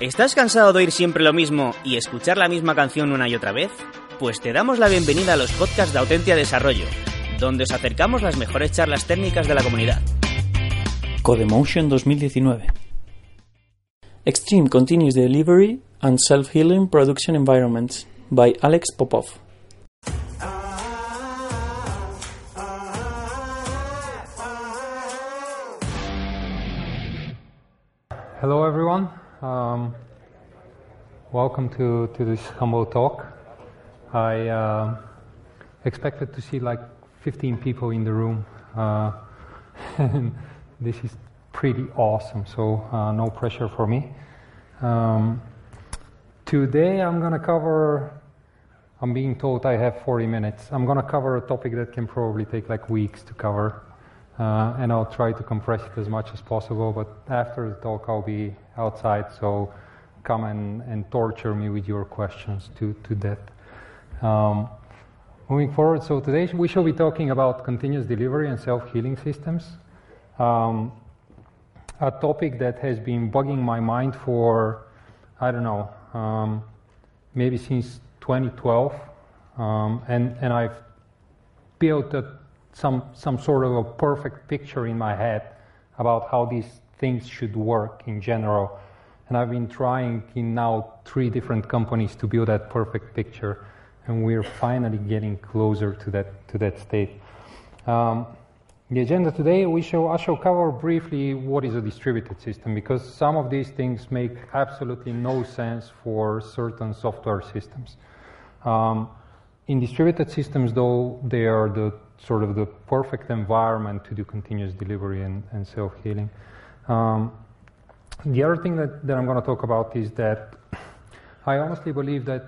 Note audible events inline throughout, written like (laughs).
¿Estás cansado de oír siempre lo mismo y escuchar la misma canción una y otra vez? Pues te damos la bienvenida a los podcasts de Autentia Desarrollo, donde os acercamos las mejores charlas técnicas de la comunidad. Codemotion 2019 Extreme Continuous Delivery and Self-Healing Production Environments by Alex Popov Hello everyone. Um, welcome to, to this humble talk. I uh, expected to see like 15 people in the room, uh, (laughs) this is pretty awesome, so uh, no pressure for me. Um, today I'm going to cover, I'm being told I have 40 minutes. I'm going to cover a topic that can probably take like weeks to cover. Uh, and I'll try to compress it as much as possible. But after the talk, I'll be outside, so come and, and torture me with your questions to, to death. Um, moving forward, so today we shall be talking about continuous delivery and self healing systems. Um, a topic that has been bugging my mind for, I don't know, um, maybe since 2012. Um, and, and I've built a some, some sort of a perfect picture in my head about how these things should work in general. And I've been trying in now three different companies to build that perfect picture, and we're finally getting closer to that, to that state. Um, the agenda today, we shall, I shall cover briefly what is a distributed system because some of these things make absolutely no sense for certain software systems. Um, in distributed systems, though, they are the sort of the perfect environment to do continuous delivery and, and self healing. Um, the other thing that, that I'm going to talk about is that I honestly believe that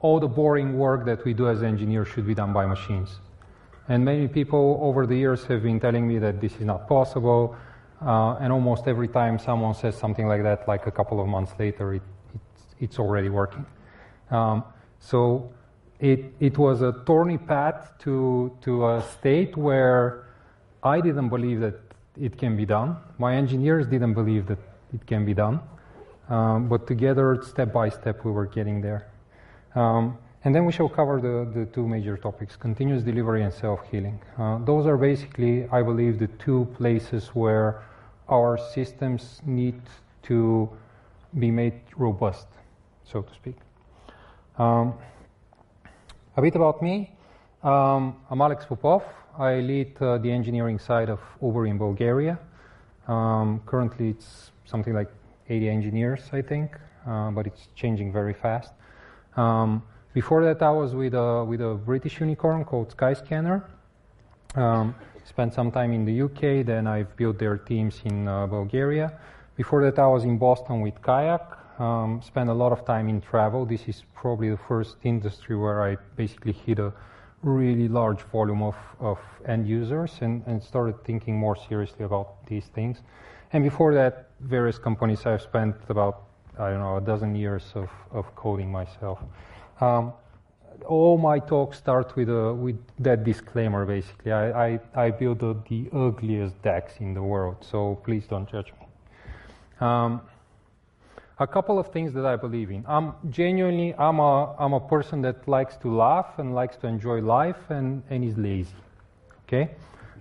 all the boring work that we do as engineers should be done by machines. And many people over the years have been telling me that this is not possible. Uh, and almost every time someone says something like that, like a couple of months later, it, it's, it's already working. Um, so it, it was a thorny path to, to a state where I didn't believe that it can be done. My engineers didn't believe that it can be done. Um, but together, step by step, we were getting there. Um, and then we shall cover the, the two major topics continuous delivery and self healing. Uh, those are basically, I believe, the two places where our systems need to be made robust, so to speak. Um, a bit about me. Um, I'm Alex Popov. I lead uh, the engineering side of Uber in Bulgaria. Um, currently, it's something like 80 engineers, I think, uh, but it's changing very fast. Um, before that, I was with a, with a British unicorn called Skyscanner. Um, spent some time in the UK, then I've built their teams in uh, Bulgaria. Before that, I was in Boston with Kayak um, a lot of time in travel. This is probably the first industry where I basically hit a really large volume of, of end users and, and started thinking more seriously about these things. And before that, various companies I've spent about, I don't know, a dozen years of, of coding myself. Um, all my talks start with, a, with that disclaimer, basically. I, I, I build a, the ugliest decks in the world, so please don't judge me. Um, a couple of things that I believe in. I'm genuinely, I'm a, I'm a person that likes to laugh and likes to enjoy life and, and is lazy. Okay?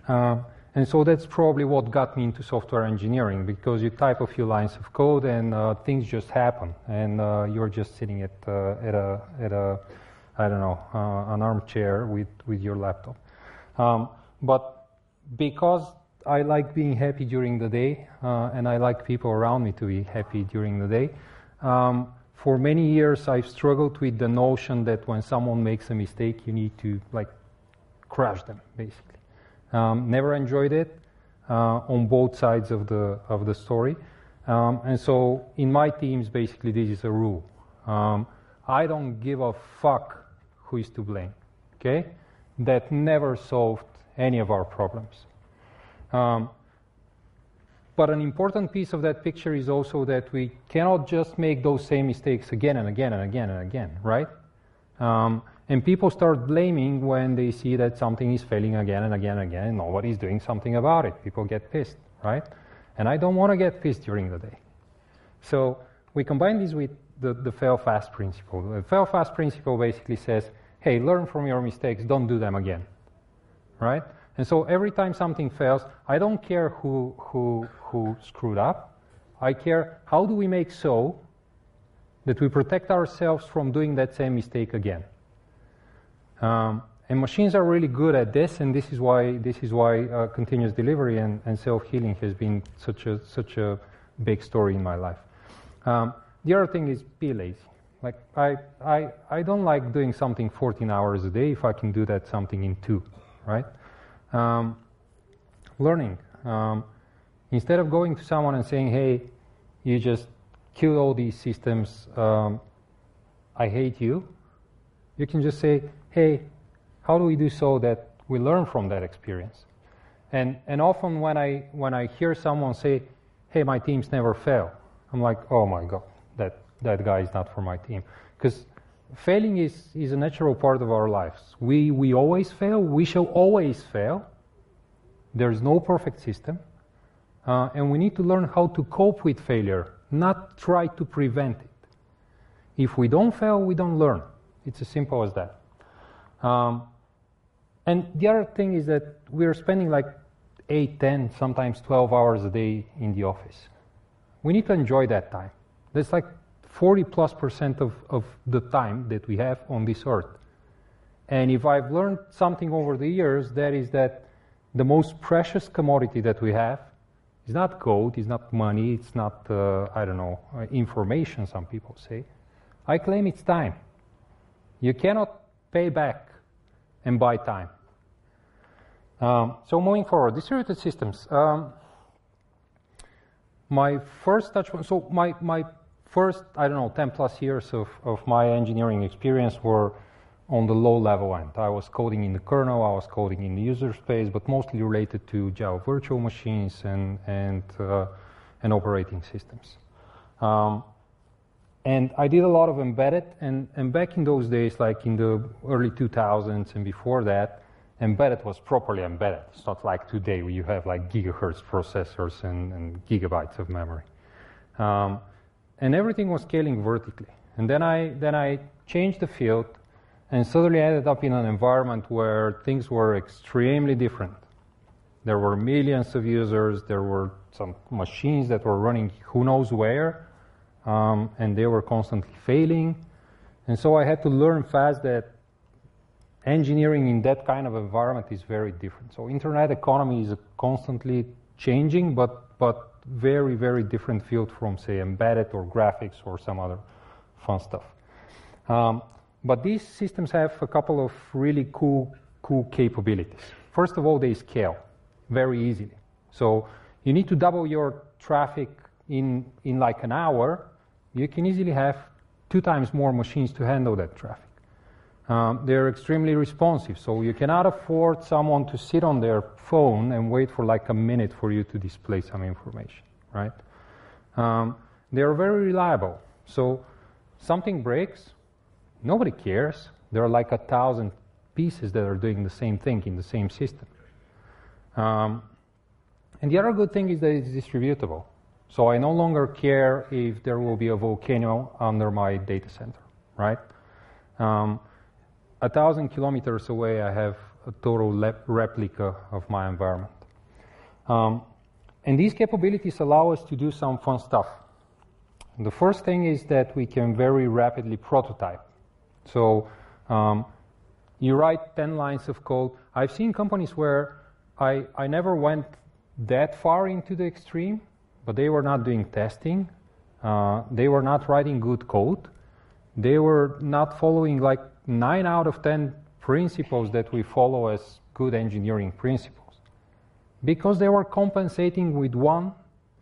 Uh, and so that's probably what got me into software engineering because you type a few lines of code and uh, things just happen and uh, you're just sitting at, uh, at, a, at a, I don't know, uh, an armchair with, with your laptop. Um, but because I like being happy during the day, uh, and I like people around me to be happy during the day. Um, for many years, I've struggled with the notion that when someone makes a mistake, you need to like crush them, basically. Um, never enjoyed it uh, on both sides of the of the story. Um, and so in my teams, basically, this is a rule. Um, I don't give a fuck who is to blame. Okay? That never solved any of our problems. Um, but an important piece of that picture is also that we cannot just make those same mistakes again and again and again and again, right? Um, and people start blaming when they see that something is failing again and again and again, and nobody's doing something about it. People get pissed, right? And I don't want to get pissed during the day. So we combine this with the, the fail fast principle. The fail fast principle basically says, hey, learn from your mistakes, don't do them again, right? And so every time something fails, I don't care who, who, who screwed up. I care how do we make so that we protect ourselves from doing that same mistake again. Um, and machines are really good at this, and this is why this is why uh, continuous delivery and, and self-healing has been such a such a big story in my life. Um, the other thing is be lazy. Like I, I I don't like doing something 14 hours a day if I can do that something in two, right? Um, learning. Um, instead of going to someone and saying, "Hey, you just killed all these systems. Um, I hate you," you can just say, "Hey, how do we do so that we learn from that experience? And, and often when I, when I hear someone say, hey, my teams never fail, I'm like, oh my God, that, that guy is not for my team. Because failing is, is a natural part of our lives. We, we always fail, we shall always fail. There's no perfect system. Uh, and we need to learn how to cope with failure, not try to prevent it. If we don't fail, we don't learn. It's as simple as that. Um, and the other thing is that we're spending like 8, 10, sometimes 12 hours a day in the office. We need to enjoy that time. That's like 40 plus percent of, of the time that we have on this earth. And if I've learned something over the years, that is that the most precious commodity that we have is not gold, it's not money, it's not, uh, I don't know, uh, information, some people say. I claim it's time. You cannot pay back and buy time. Um, so moving forward, distributed systems. Um, my first touch point, so my, my first, I don't know, 10 plus years of, of my engineering experience were on the low level end. I was coding in the kernel, I was coding in the user space, but mostly related to Java virtual machines and, and, uh, and operating systems. Um, and I did a lot of embedded, and, and back in those days, like in the early 2000s and before that, embedded was properly embedded. It's not like today where you have like gigahertz processors and, and gigabytes of memory. Um, and everything was scaling vertically. And then I, then I changed the field and suddenly I ended up in an environment where things were extremely different. There were millions of users, there were some machines that were running who knows where, um, and they were constantly failing. And so I had to learn fast that engineering in that kind of environment is very different. So internet economy is constantly changing, but but very very different field from say embedded or graphics or some other fun stuff. Um, but these systems have a couple of really cool cool capabilities. First of all, they scale very easily. So you need to double your traffic in in like an hour. You can easily have two times more machines to handle that traffic. Um, they're extremely responsive, so you cannot afford someone to sit on their phone and wait for like a minute for you to display some information, right? Um, they're very reliable, so something breaks, nobody cares. There are like a thousand pieces that are doing the same thing in the same system. Um, and the other good thing is that it's distributable. So I no longer care if there will be a volcano under my data center, right? Um, a thousand kilometers away, I have a total replica of my environment. Um, and these capabilities allow us to do some fun stuff. The first thing is that we can very rapidly prototype. So um, you write 10 lines of code. I've seen companies where I, I never went that far into the extreme, but they were not doing testing. Uh, they were not writing good code. They were not following like nine out of 10 principles that we follow as good engineering principles because they were compensating with one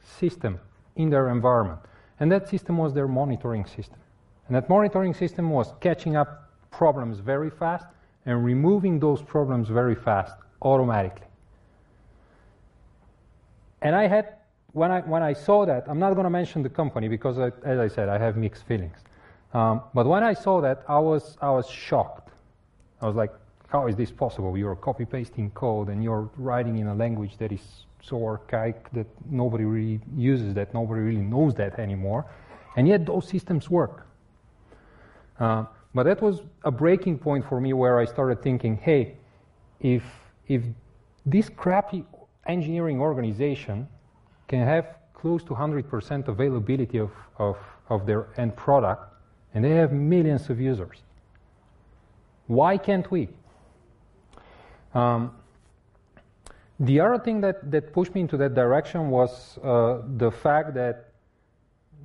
system in their environment. And that system was their monitoring system. And that monitoring system was catching up problems very fast and removing those problems very fast automatically. And I had, when I, when I saw that, I'm not going to mention the company because, I, as I said, I have mixed feelings. Um, but when I saw that, I was, I was shocked. I was like, how is this possible? You're copy pasting code and you're writing in a language that is so archaic that nobody really uses that, nobody really knows that anymore. And yet those systems work. Uh, but that was a breaking point for me where I started thinking, hey, if, if this crappy engineering organization can have close to 100% availability of, of, of their end product, and they have millions of users, why can't we? Um, the other thing that, that pushed me into that direction was uh, the fact that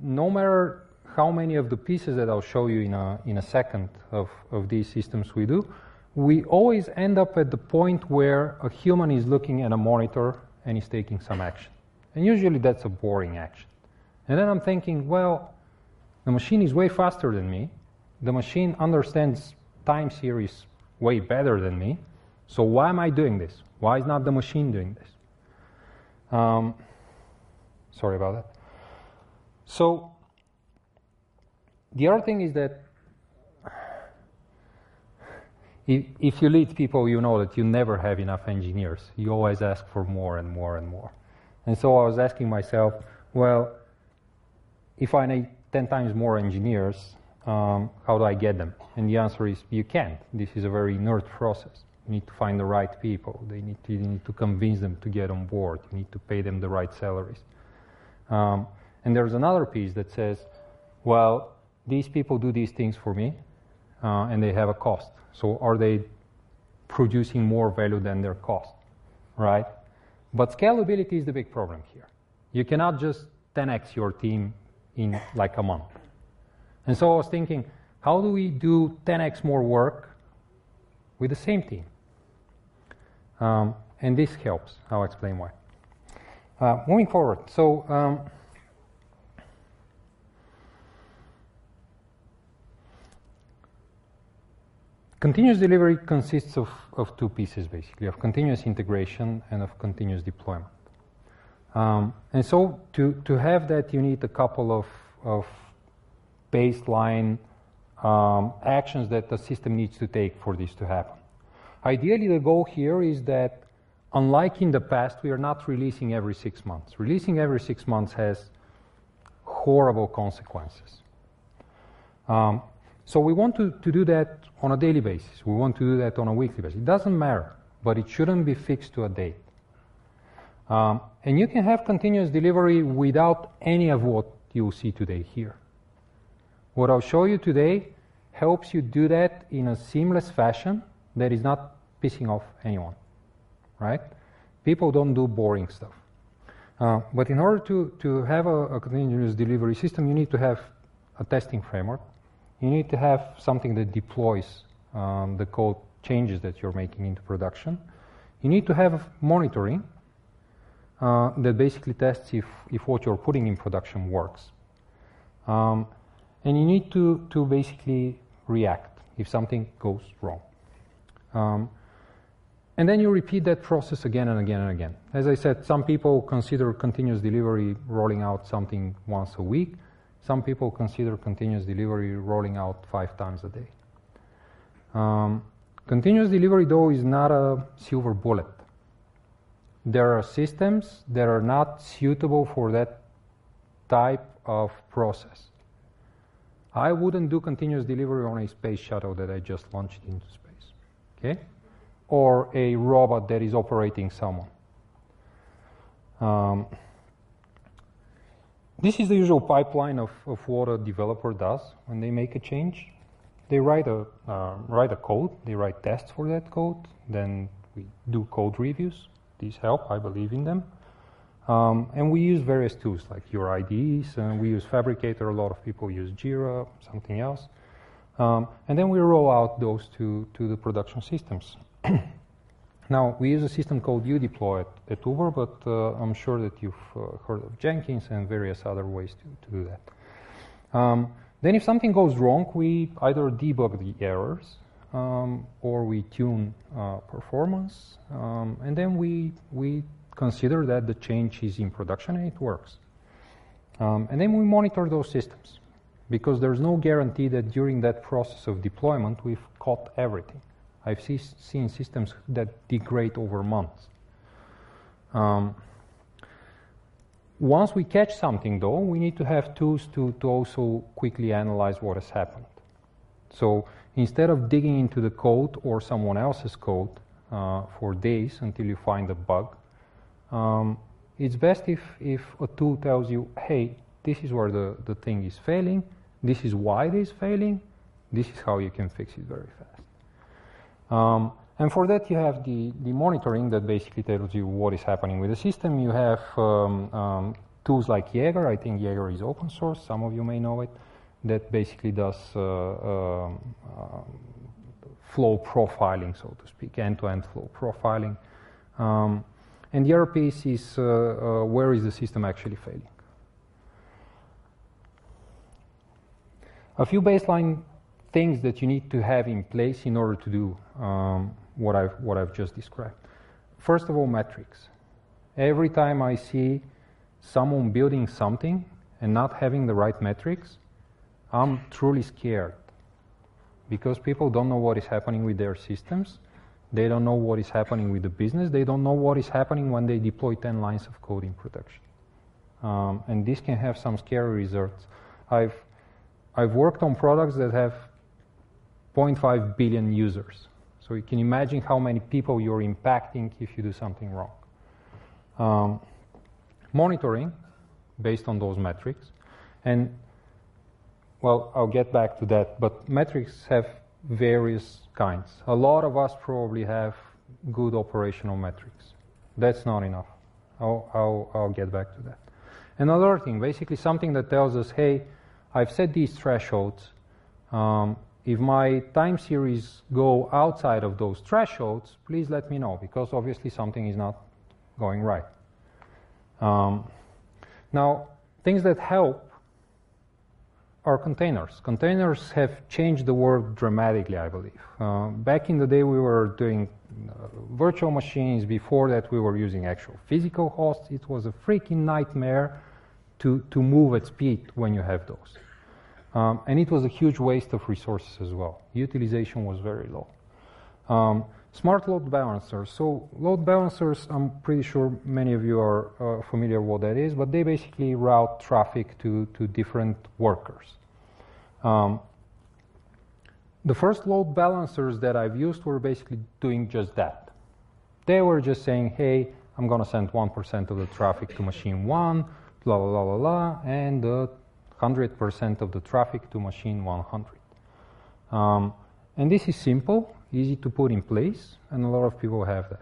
no matter how many of the pieces that I'll show you in a, in a second of, of these systems we do, we always end up at the point where a human is looking at a monitor and is taking some action. And usually that's a boring action. And then I'm thinking, well, the machine is way faster than me. The machine understands time series way better than me. So why am I doing this? Why is not the machine doing this? Um, sorry about that. So the other thing is that if, if you lead people, you know that you never have enough engineers. You always ask for more and more and more. And so I was asking myself, well, if I need 10 times more engineers, um, how do I get them? And the answer is you can't. This is a very inert process. You need to find the right people. They need to, you need to convince them to get on board. You need to pay them the right salaries. Um, and there's another piece that says, well, these people do these things for me, uh, and they have a cost. So are they producing more value than their cost, right? But scalability is the big problem here. You cannot just 10x your team in like a month. And so I was thinking, how do we do 10x more work with the same team? Um, and this helps. I'll explain why. Uh, moving forward, so um, continuous delivery consists of, of two pieces basically of continuous integration and of continuous deployment. Um, and so to, to have that, you need a couple of, of baseline um, actions that the system needs to take for this to happen. Ideally, the goal here is that, unlike in the past, we are not releasing every six months. Releasing every six months has horrible consequences. Um, so we want to, to do that on a daily basis. We want to do that on a weekly basis. It doesn't matter, but it shouldn't be fixed to a date. Um, and you can have continuous delivery without any of what you see today here. What I'll show you today helps you do that in a seamless fashion that is not pissing off anyone, right? People don't do boring stuff. Uh, but in order to, to have a, a, continuous delivery system, you need to have a testing framework. You need to have something that deploys um, the code changes that you're making into production. You need to have monitoring uh, that basically tests if, if what you're putting in production works. Um, and you need to, to basically react if something goes wrong. Um, and then you repeat that process again and again and again. As I said, some people consider continuous delivery rolling out something once a week. Some people consider continuous delivery rolling out five times a day. Um, continuous delivery, though, is not a silver bullet. There are systems that are not suitable for that type of process. I wouldn't do continuous delivery on a space shuttle that I just launched into space, okay? Or a robot that is operating someone. Um, this is the usual pipeline of, of what a developer does when they make a change. They write a, uh, write a code, they write tests for that code, then we do code reviews. These help, I believe in them. Um, and we use various tools like your IDEs, and we use Phabricator. A lot of people use Jira, something else. Um, and then we roll out those to, to the production systems. (clears throat) Now, we use a system called udeploy at, at Uber, but uh, I'm sure that you've uh, heard of Jenkins and various other ways to, to do that. Um, then, if something goes wrong, we either debug the errors um, or we tune uh, performance, um, and then we, we consider that the change is in production and it works. Um, and then we monitor those systems because there's no guarantee that during that process of deployment we've caught everything. I've see, seen systems that degrade over months. Um, once we catch something, though, we need to have tools to, to also quickly analyze what has happened. So instead of digging into the code or someone else's code uh, for days until you find a bug, um, it's best if, if a tool tells you, hey, this is where the, the thing is failing, this is why it is failing, this is how you can fix it very fast. Um, and for that, you have the, the monitoring that basically tells you what is happening with the system. You have um, um, tools like Jaeger. I think Jaeger is open source. Some of you may know it. That basically does uh, um, uh, flow profiling, so to speak, end-to-end flow profiling. Um, and the other piece is uh, uh, where is the system actually failing. A few baseline things that you need to have in place in order to do um, what, I've, what I've just described. First of all, metrics. Every time I see someone building something and not having the right metrics, I'm truly scared because people don't know what is happening with their systems. They don't know what is happening with the business. They don't know what is happening when they deploy 10 lines of code in production. Um, and this can have some scary results. I've, I've worked on products that have 0.5 billion users. So you can imagine how many people you're impacting if you do something wrong. Um, monitoring based on those metrics. And, well, I'll get back to that, but metrics have various kinds. A lot of us probably have good operational metrics. That's not enough. I'll, I'll, I'll get back to that. Another thing, basically something that tells us, hey, I've set these thresholds. Um, if my time series go outside of those thresholds, please let me know because obviously something is not going right. Um, now, things that help are containers. Containers have changed the world dramatically, I believe. Uh, back in the day, we were doing uh, virtual machines. Before that, we were using actual physical hosts. It was a freaking nightmare to, to move at speed when you have those. Um, and it was a huge waste of resources as well. Utilization was very low. Um, smart load balancers. So load balancers, I'm pretty sure many of you are uh, familiar what that is, but they basically route traffic to, to different workers. Um, the first load balancers that I've used were basically doing just that. They were just saying, hey, I'm going to send 1% of the traffic to machine 1, blah, blah, blah, blah, and the 100% of the traffic to machine 100. Um, and this is simple, easy to put in place, and a lot of people have that.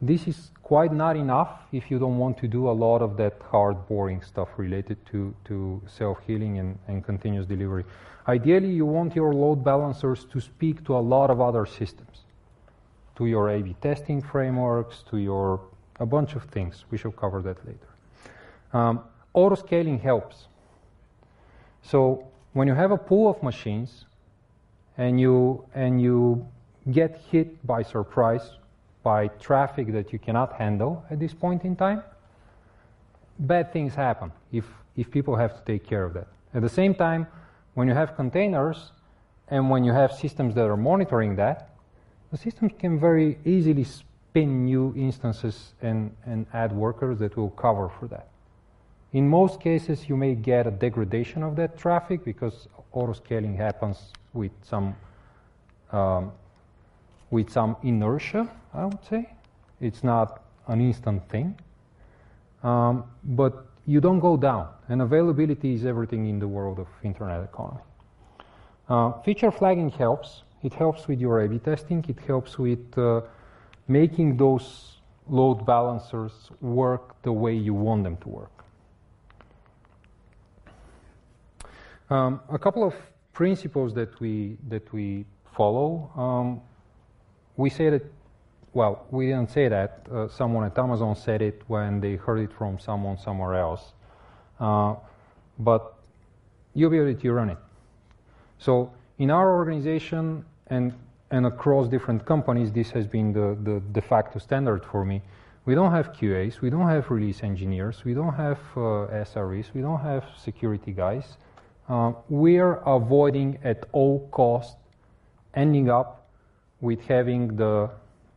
This is quite not enough if you don't want to do a lot of that hard, boring stuff related to, to self healing and, and continuous delivery. Ideally, you want your load balancers to speak to a lot of other systems, to your A B testing frameworks, to your a bunch of things. We shall cover that later. Um, auto scaling helps. So when you have a pool of machines and you, and you get hit by surprise by traffic that you cannot handle at this point in time, bad things happen if, if people have to take care of that. At the same time, when you have containers and when you have systems that are monitoring that, the systems can very easily spin new instances and, and add workers that will cover for that. In most cases, you may get a degradation of that traffic because auto-scaling happens with some um, with some inertia, I would say. It's not an instant thing. Um, but you don't go down, and availability is everything in the world of internet economy. Uh, feature flagging helps. It helps with your A/B testing. It helps with uh, making those load balancers work the way you want them to work. Um, a couple of principles that we that we follow. Um, we say that well, we didn't say that. Uh, someone at Amazon said it when they heard it from someone somewhere else. Uh, but you'll be able to run it. So in our organization and and across different companies, this has been the, the de facto standard for me. We don't have QAs, we don't have release engineers, we don't have uh, SREs, we don't have security guys. Uh, we are avoiding at all cost ending up with having the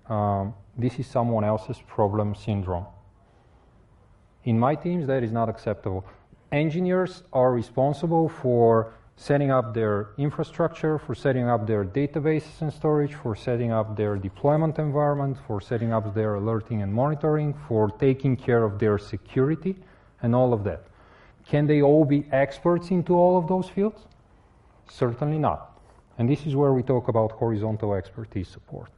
um, this is someone else's problem syndrome. In my teams, that is not acceptable. Engineers are responsible for setting up their infrastructure, for setting up their databases and storage, for setting up their deployment environment, for setting up their alerting and monitoring, for taking care of their security, and all of that. Can they all be experts into all of those fields? Certainly not. And this is where we talk about horizontal expertise support.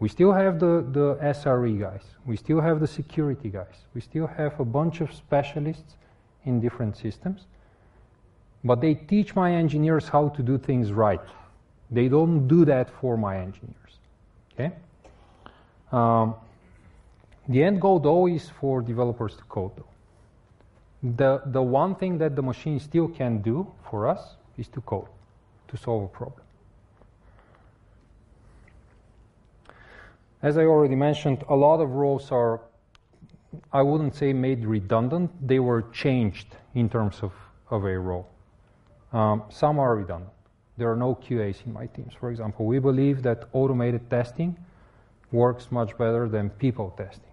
We still have the, the SRE guys. We still have the security guys. We still have a bunch of specialists in different systems but they teach my engineers how to do things right. They don't do that for my engineers. Okay? Um, the end goal, though, is for developers to code, though. The, the one thing that the machine still can do for us is to code, to solve a problem. As I already mentioned, a lot of roles are, I wouldn't say made redundant, they were changed in terms of, of a role. Um, some are redundant. There are no QAs in my teams. For example, we believe that automated testing works much better than people testing.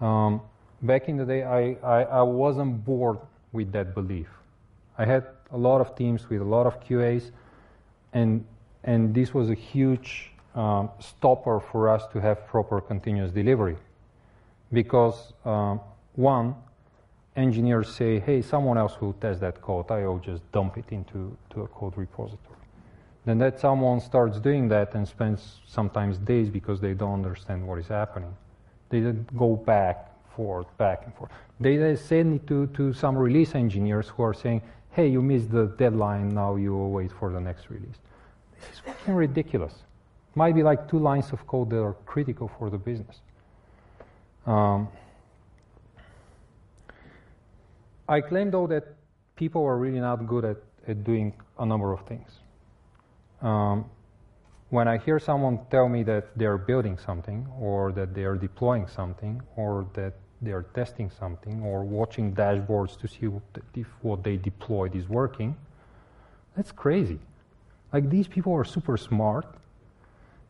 Um, back in the day, I, I, I, wasn't bored with that belief. I had a lot of teams with a lot of QAs, and, and this was a huge um, stopper for us to have proper continuous delivery. Because, um, one, engineers say, hey, someone else will test that code, I'll just dump it into to a code repository. Then that someone starts doing that and spends sometimes days because they don't understand what is happening. They then go back, forth, back and forth. They send it to, to some release engineers who are saying, hey, you missed the deadline, now you wait for the next release. This is fucking ridiculous. Might be like two lines of code that are critical for the business. Um, I claim, though, that people are really not good at, at doing a number of things. Um, when I hear someone tell me that they're building something, or that they're deploying something, or that they're testing something, or watching dashboards to see if what they deployed is working, that's crazy. Like, these people are super smart,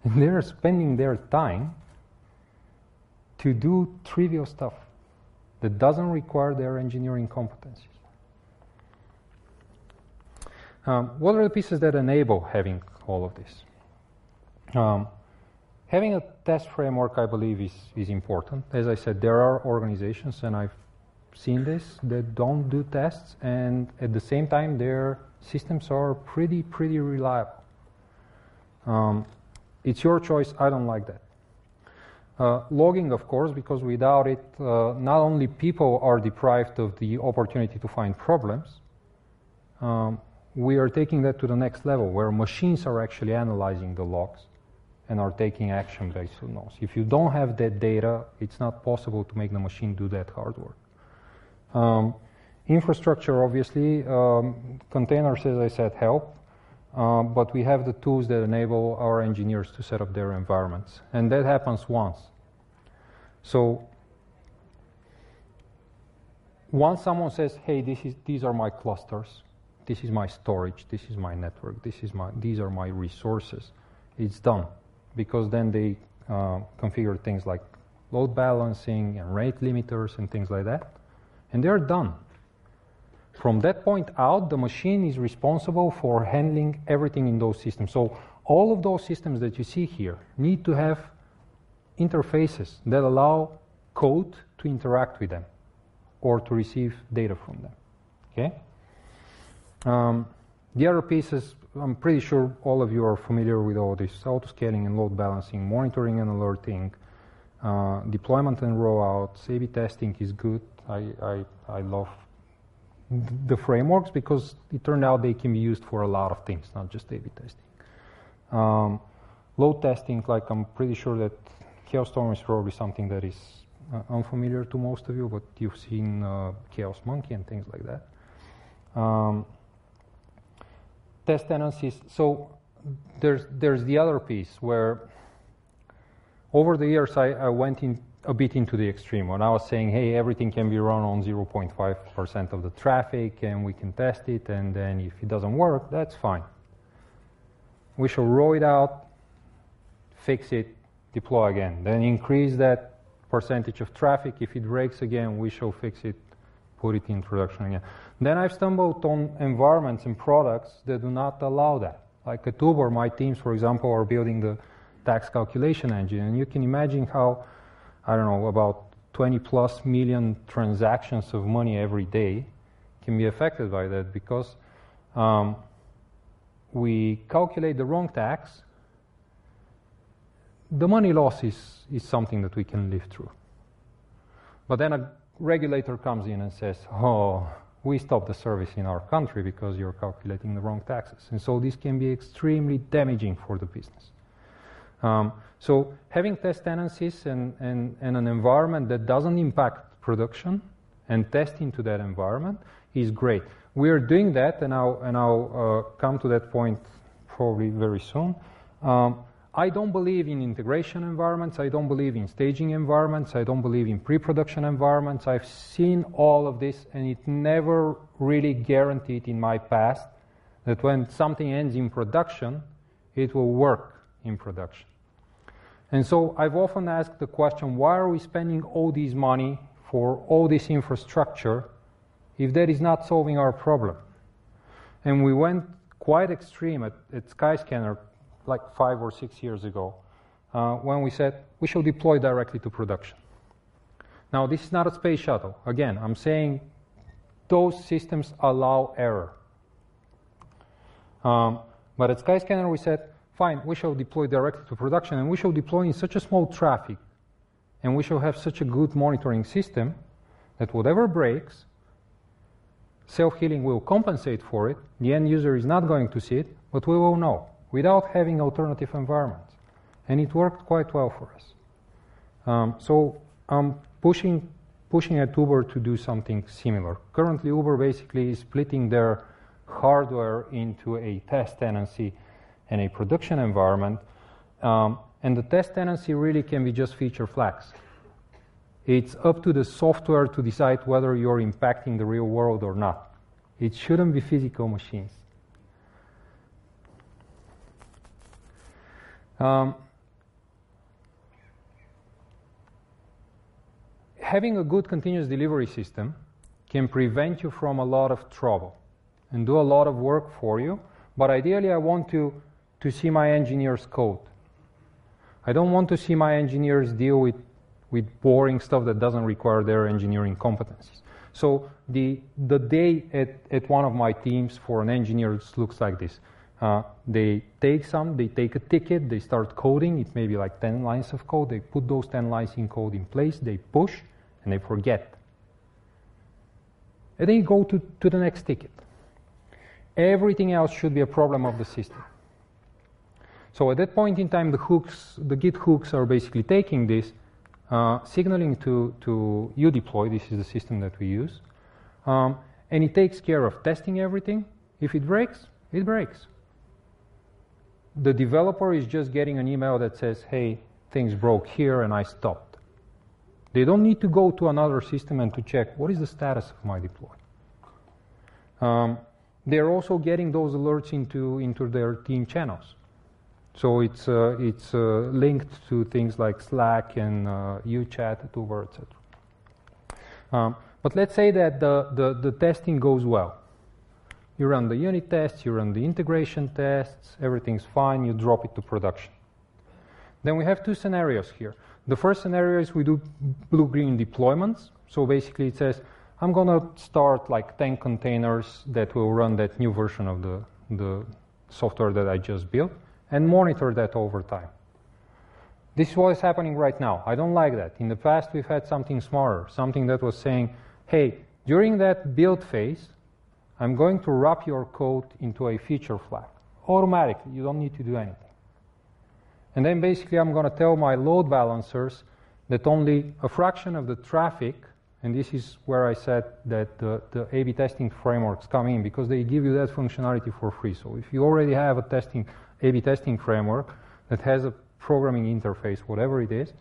and (laughs) they're spending their time to do trivial stuff that doesn't require their engineering competencies. Um, what are the pieces that enable having all of this? Um, having a test framework, I believe, is, is important. As I said, there are organizations, and I've seen this, that don't do tests, and at the same time, their systems are pretty, pretty reliable. Um, it's your choice. I don't like that. Uh, logging, of course, because without it, uh, not only people are deprived of the opportunity to find problems, um, we are taking that to the next level where machines are actually analyzing the logs and are taking action based on those. If you don't have that data, it's not possible to make the machine do that hard work. Um, infrastructure, obviously, um, containers, as I said, help. Uh, but we have the tools that enable our engineers to set up their environments. And that happens once. So once someone says, hey, this is, these are my clusters, this is my storage, this is my network, this is my, these are my resources, it's done. Because then they uh, configure things like load balancing and rate limiters and things like that, and they're done. From that point out, the machine is responsible for handling everything in those systems. So all of those systems that you see here need to have interfaces that allow code to interact with them or to receive data from them. Okay? Um, the other pieces, I'm pretty sure all of you are familiar with all this auto-scaling and load balancing, monitoring and alerting, uh, deployment and rollout, A-B testing is good. I, I, I love the frameworks because it turned out they can be used for a lot of things, not just A-B testing. Um, load testing, like I'm pretty sure that Chaos Storm is probably something that is uh, unfamiliar to most of you, but you've seen uh, Chaos Monkey and things like that. Um, test tenancies. So there's there's the other piece where over the years I, I went in a bit into the extreme when I was saying, hey, everything can be run on 0.5% of the traffic and we can test it, and then if it doesn't work, that's fine. We shall roll it out, fix it, deploy again. Then increase that percentage of traffic. If it breaks again, we shall fix it, put it in production again. Then I've stumbled on environments and products that do not allow that. Like at Uber, my teams, for example, are building the tax calculation engine, and you can imagine how, I don't know, about 20 plus million transactions of money every day can be affected by that because um, we calculate the wrong tax the money loss is, is something that we can live through. But then a regulator comes in and says, oh, we stop the service in our country because you're calculating the wrong taxes. And so this can be extremely damaging for the business. Um, so having test tenancies and, and, and an environment that doesn't impact production and test into that environment is great. We are doing that, and I'll, and I'll uh, come to that point probably very soon. Um, I don't believe in integration environments. I don't believe in staging environments. I don't believe in pre-production environments. I've seen all of this and it never really guaranteed in my past that when something ends in production, it will work in production. And so I've often asked the question, why are we spending all this money for all this infrastructure if that is not solving our problem? And we went quite extreme at, at Skyscanner like five or six years ago uh, when we said we shall deploy directly to production. Now, this is not a space shuttle. Again, I'm saying those systems allow error. Um, but at Skyscanner, we said, fine, we shall deploy directly to production, and we shall deploy in such a small traffic, and we shall have such a good monitoring system that whatever breaks, self healing will compensate for it. The end user is not going to see it, but we will know without having alternative environments. And it worked quite well for us. Um, so I'm pushing, pushing at Uber to do something similar. Currently, Uber basically is splitting their hardware into a test tenancy and a production environment. Um, and the test tenancy really can be just feature flags. It's up to the software to decide whether you're impacting the real world or not. It shouldn't be physical machines. Um, having a good continuous delivery system can prevent you from a lot of trouble and do a lot of work for you. But ideally, I want to, to see my engineers code. I don't want to see my engineers deal with, with boring stuff that doesn't require their engineering competencies. So the, the day at, at one of my teams for an engineer looks like this. Uh, they take some, they take a ticket, they start coding. It may be like 10 lines of code. They put those 10 lines in code in place, they push, and they forget. And they go to, to the next ticket. Everything else should be a problem of the system. So at that point in time, the hooks, the Git hooks are basically taking this, uh, signaling to, to udeploy, this is the system that we use, um, and it takes care of testing everything. If it breaks, it breaks the developer is just getting an email that says, hey, things broke here and I stopped. They don't need to go to another system and to check what is the status of my deploy. Um, they're also getting those alerts into, into their team channels. So it's, uh, it's uh, linked to things like Slack and uh, UChat, Uber, etc. Um, but let's say that the, the, the testing goes well. You run the unit tests, you run the integration tests, everything's fine, you drop it to production. Then we have two scenarios here. The first scenario is we do blue-green deployments. So basically it says, I'm going to start like 10 containers that will run that new version of the, the software that I just built and monitor that over time. This is what is happening right now. I don't like that. In the past, we've had something smarter, something that was saying, hey, during that build phase, I'm going to wrap your code into a feature flag automatically. You don't need to do anything. And then basically I'm going to tell my load balancers that only a fraction of the traffic, and this is where I said that the, the A-B testing frameworks come in because they give you that functionality for free. So if you already have a testing A-B testing framework that has a programming interface, whatever it is,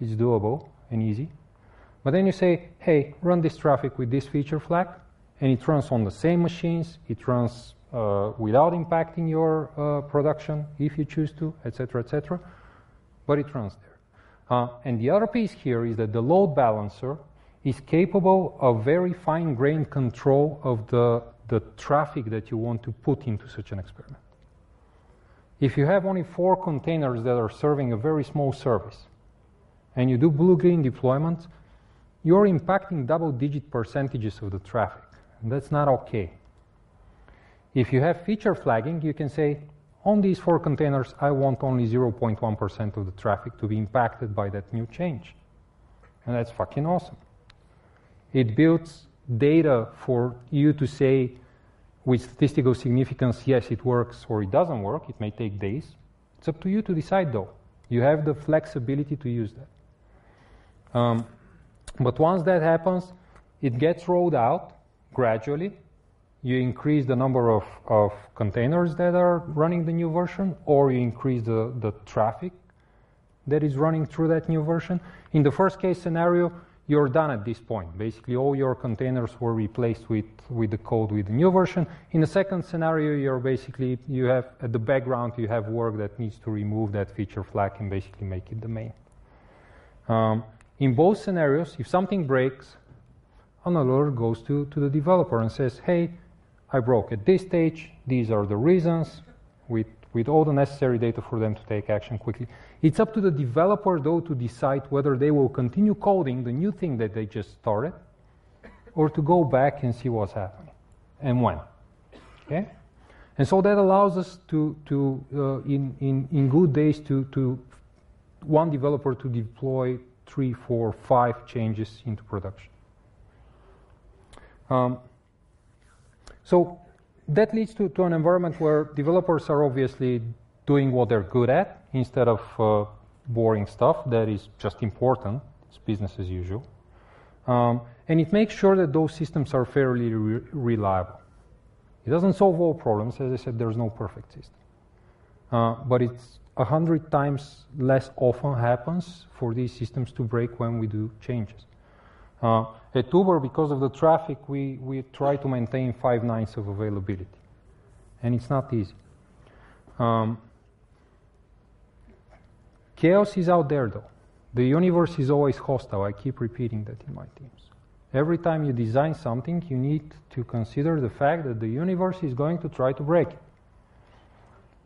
it's doable and easy. But then you say, hey, run this traffic with this feature flag, and it runs on the same machines, it runs uh, without impacting your uh, production if you choose to, etc., etc. But it runs there. Uh, and the other piece here is that the load balancer is capable of very fine-grained control of the, the traffic that you want to put into such an experiment. If you have only four containers that are serving a very small service, and you do blue-green deployment, you're impacting double-digit percentages of the traffic. That's not okay. If you have feature flagging, you can say, on these four containers, I want only 0.1% of the traffic to be impacted by that new change. And that's fucking awesome. It builds data for you to say with statistical significance, yes, it works or it doesn't work. It may take days. It's up to you to decide, though. You have the flexibility to use that. Um, but once that happens, it gets rolled out gradually. You increase the number of, of containers that are running the new version, or you increase the, the traffic that is running through that new version. In the first case scenario, you're done at this point. Basically, all your containers were replaced with, with the code with the new version. In the second scenario, you're basically, you have at the background, you have work that needs to remove that feature flag and basically make it the main. Um, in both scenarios, if something breaks, an alert goes to, to the developer and says, hey, I broke at this stage, these are the reasons, with, with all the necessary data for them to take action quickly. It's up to the developer, though, to decide whether they will continue coding the new thing that they just started or to go back and see what's happening and when. Okay? And so that allows us to, to uh, in, in, in good days, to, to one developer to deploy three, four, five changes into production. Um, so that leads to, to, an environment where developers are obviously doing what they're good at instead of uh, boring stuff that is just important. It's business as usual. Um, and it makes sure that those systems are fairly re- reliable. It doesn't solve all problems. As I said, there's no perfect system. Uh, but it's a hundred times less often happens for these systems to break when we do changes. Uh, at Uber, because of the traffic, we, we try to maintain five nines of availability. And it's not easy. Um, chaos is out there, though. The universe is always hostile. I keep repeating that in my teams. Every time you design something, you need to consider the fact that the universe is going to try to break it.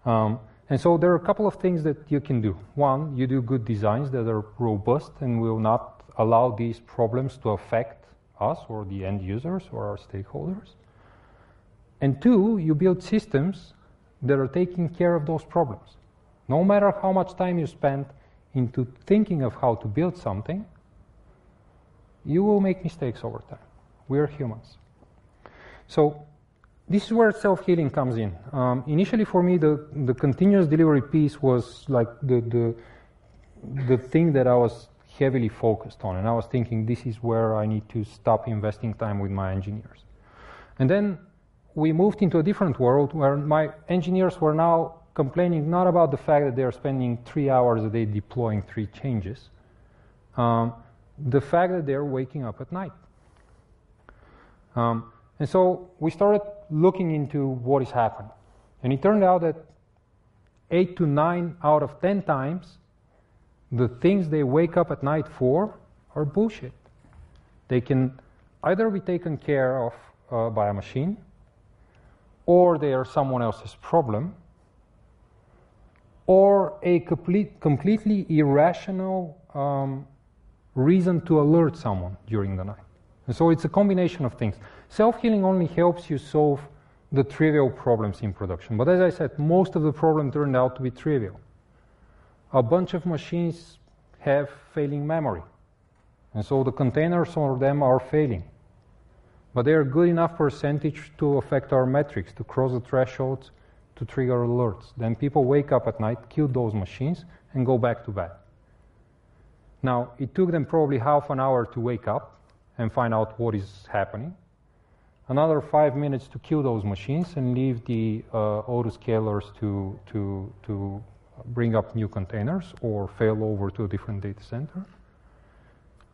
Um, and so there are a couple of things that you can do. One, you do good designs that are robust and will not allow these problems to affect us or the end users or our stakeholders. And two, you build systems that are taking care of those problems. No matter how much time you spend into thinking of how to build something, you will make mistakes over time. We are humans. So this is where self-healing comes in. Um, initially, for me, the, the continuous delivery piece was like the, the, the thing that I was heavily focused on, and I was thinking this is where I need to stop investing time with my engineers. And then we moved into a different world where my engineers were now complaining not about the fact that they're spending three hours a day deploying three changes, um, the fact that they're waking up at night. Um, and so we started looking into what is happening. And it turned out that eight to nine out of ten times, the things they wake up at night for are bullshit. They can either be taken care of uh, by a machine, or they are someone else's problem, or a complete, completely irrational um, reason to alert someone during the night. And so it's a combination of things. Self healing only helps you solve the trivial problems in production. But as I said, most of the problem turned out to be trivial. A bunch of machines have failing memory. And so the containers on them are failing. But they are good enough percentage to affect our metrics, to cross the thresholds, to trigger alerts. Then people wake up at night, kill those machines, and go back to bed. Now, it took them probably half an hour to wake up and find out what is happening. Another five minutes to kill those machines and leave the uh, autoscalers to, to, to bring up new containers or fail over to a different data center.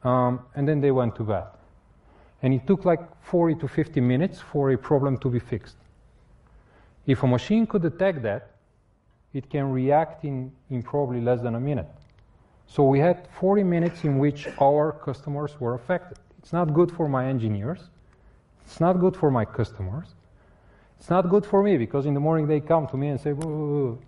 Um, and then they went to bed. And it took like 40 to 50 minutes for a problem to be fixed. If a machine could detect that, it can react in, in probably less than a minute. So we had 40 minutes in which our customers were affected. It's not good for my engineers. It's not good for my customers. It's not good for me because in the morning they come to me and say, Whoa.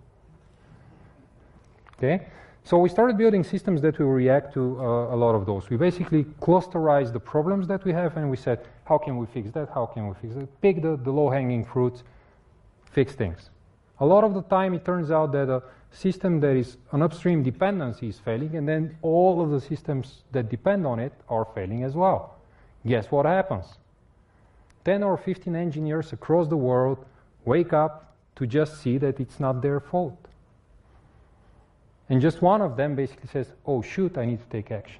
Okay? So we started building systems that will react to uh, a lot of those. We basically clusterized the problems that we have and we said, how can we fix that? How can we fix that? Pick the, the low hanging fruits, fix things. A lot of the time it turns out that a system that is an upstream dependency is failing and then all of the systems that depend on it are failing as well. Guess what happens? 10 or 15 engineers across the world wake up to just see that it's not their fault. And just one of them basically says, oh, shoot, I need to take action.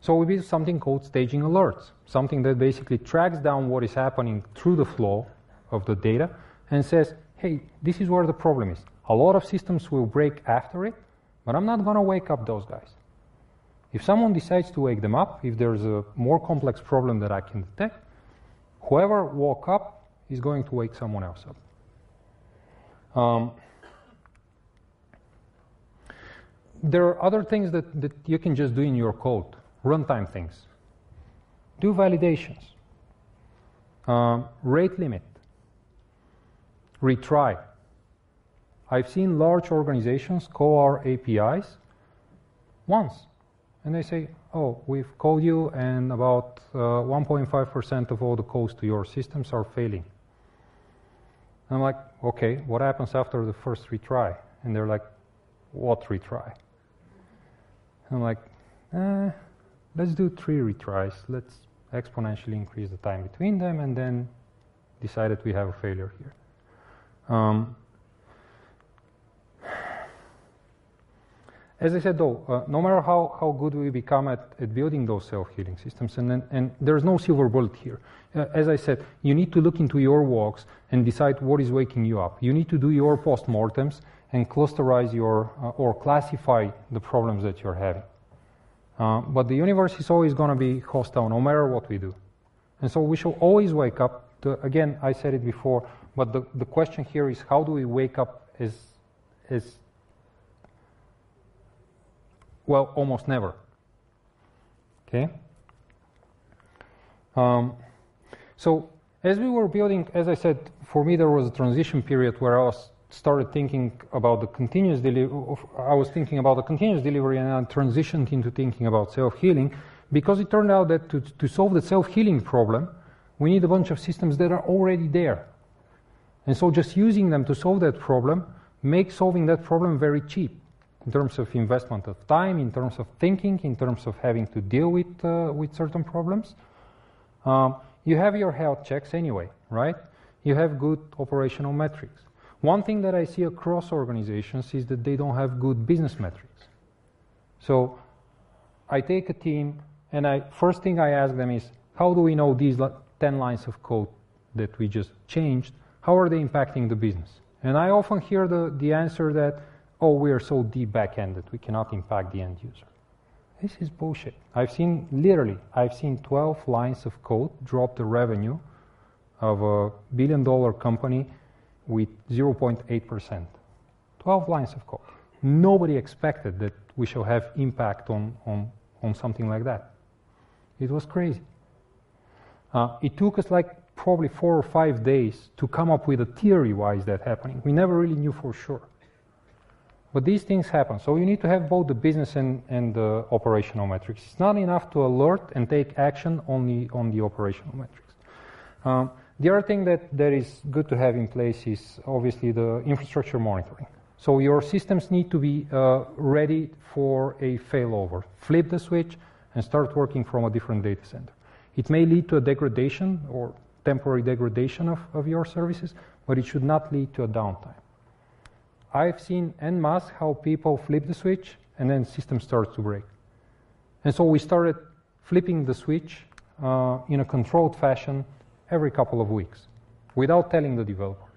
So we build something called staging alerts, something that basically tracks down what is happening through the flow of the data and says, hey, this is where the problem is. A lot of systems will break after it, but I'm not going to wake up those guys. If someone decides to wake them up, if there's a more complex problem that I can detect, whoever woke up is going to wake someone else up. Um, there are other things that, that you can just do in your code, runtime things. Do validations, um, rate limit, retry. I've seen large organizations call our APIs once, and they say, oh, we've called you, and about 1.5% uh, of all the calls to your systems are failing. I'm like, okay, what happens after the first retry? And they're like, what retry? I'm like, eh, let's do three retries. Let's exponentially increase the time between them and then decide that we have a failure here. Um, as I said, though, uh, no matter how, how good we become at, at building those self-healing systems, and, and, and there's no silver bullet here. Uh, as I said, you need to look into your walks and decide what is waking you up. You need to do your post-mortems and clusterize your uh, or classify the problems that you're having. Uh, but the universe is always going to be hostile no matter what we do. And so we should always wake up. To, again, I said it before, but the, the question here is how do we wake up as, as, well, almost never. Okay? Um, so as we were building, as I said, for me there was a transition period where I was started thinking about the continuous delivery, I was thinking about the continuous delivery and I transitioned into thinking about self-healing because it turned out that to, to solve the self-healing problem, we need a bunch of systems that are already there. And so just using them to solve that problem makes solving that problem very cheap in terms of investment of time, in terms of thinking, in terms of having to deal with, uh, with certain problems. Um, you have your health checks anyway, right? You have good operational metrics. One thing that I see across organizations is that they don't have good business metrics. So I take a team and I first thing I ask them is how do we know these 10 lines of code that we just changed, how are they impacting the business? And I often hear the, the answer that, oh, we are so deep back-ended, we cannot impact the end user. This is bullshit. I've seen, literally, I've seen 12 lines of code drop the revenue of a billion dollar company with 0.8%. 12 lines of code. Nobody expected that we shall have impact on, on, on something like that. It was crazy. Uh, it took us like probably four or five days to come up with a theory why is that happening. We never really knew for sure. But these things happen. So you need to have both the business and, and the operational metrics. It's not enough to alert and take action only on the operational metrics. Um, the other thing that, that is good to have in place is obviously the infrastructure monitoring. So your systems need to be uh, ready for a failover. Flip the switch and start working from a different data center. It may lead to a degradation or temporary degradation of, of your services, but it should not lead to a downtime. I've seen en masse how people flip the switch and then the system starts to break. And so we started flipping the switch uh, in a controlled fashion every couple of weeks without telling the developers.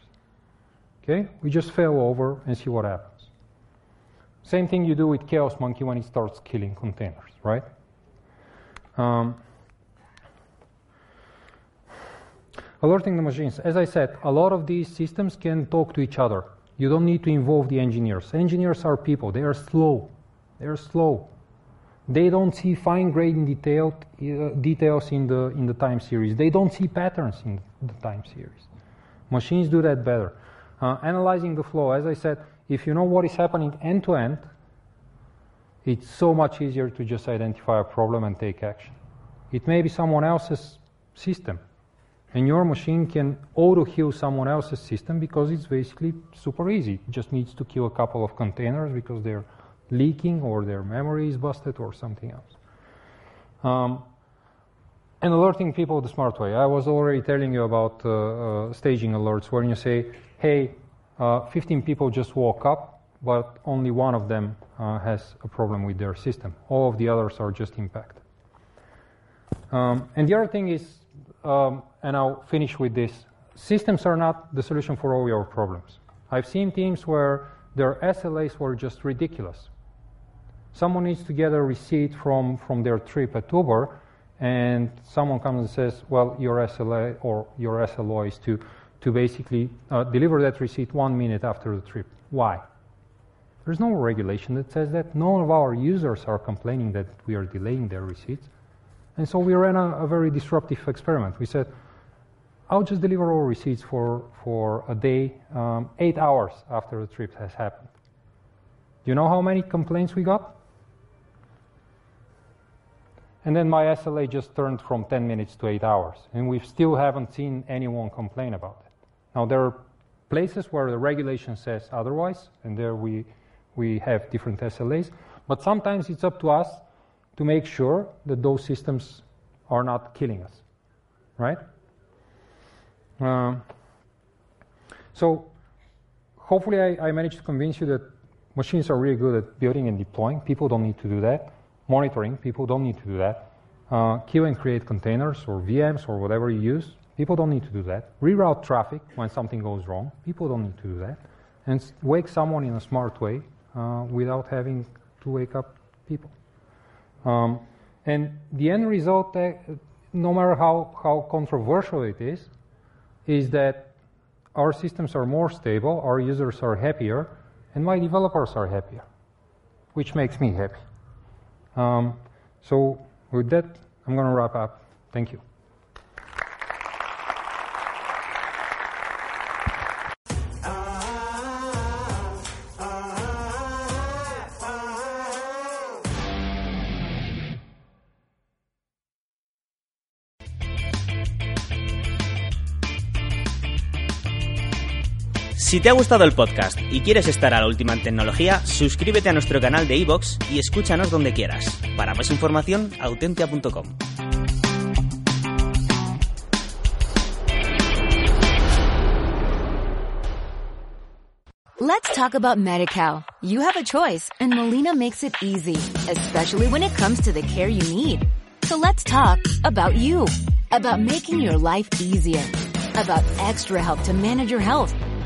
Okay? We just fail over and see what happens. Same thing you do with Chaos Monkey when it starts killing containers, right? Um, alerting the machines. As I said, a lot of these systems can talk to each other. You don't need to involve the engineers. Engineers are people. They are slow. They are slow. They don't see fine-grained detail, uh, details in the in the time series. They don't see patterns in the time series. Machines do that better. Uh, analyzing the flow, as I said, if you know what is happening end to end, it's so much easier to just identify a problem and take action. It may be someone else's system, and your machine can auto heal someone else's system because it's basically super easy. It just needs to kill a couple of containers because they're leaking or their memory is busted or something else. Um, and alerting people the smart way. I was already telling you about uh, uh, staging alerts when you say, hey, uh, 15 people just woke up, but only one of them uh, has a problem with their system. All of the others are just impacted. Um, and the other thing is, um, and I'll finish with this systems are not the solution for all your problems. I've seen teams where their SLAs were just ridiculous someone needs to get a receipt from, from their trip at Uber, and someone comes and says, well, your SLA or your SLO is to, to basically uh, deliver that receipt one minute after the trip. Why? There's no regulation that says that. None of our users are complaining that we are delaying their receipts. And so we ran a, a very disruptive experiment. We said, I'll just deliver all receipts for, for a day, um, eight hours after the trip has happened. Do you know how many complaints we got? And then my SLA just turned from 10 minutes to 8 hours. And we still haven't seen anyone complain about it. Now, there are places where the regulation says otherwise, and there we, we have different SLAs. But sometimes it's up to us to make sure that those systems are not killing us, right? Um, so, hopefully, I, I managed to convince you that machines are really good at building and deploying. People don't need to do that monitoring. People don't need to do that. Uh, queue and create containers or VMs or whatever you use. People don't need to do that. Reroute traffic when something goes wrong. People don't need to do that. And wake someone in a smart way uh, without having to wake up people. Um, and the end result, uh, no matter how, how controversial it is, is that our systems are more stable, our users are happier, and my developers are happier, which makes me happy. Um, so with that, I'm going to wrap up. Thank you. Si te ha gustado el podcast y quieres estar a la última en tecnología, suscríbete a nuestro canal de iVoox y escúchanos donde quieras. Para más información, autentia.com. Let's talk about MediCal. You have a choice and Molina makes it easy, especially when it comes to the care you need. So let's talk about you, about making your life easier, about extra help to manage your health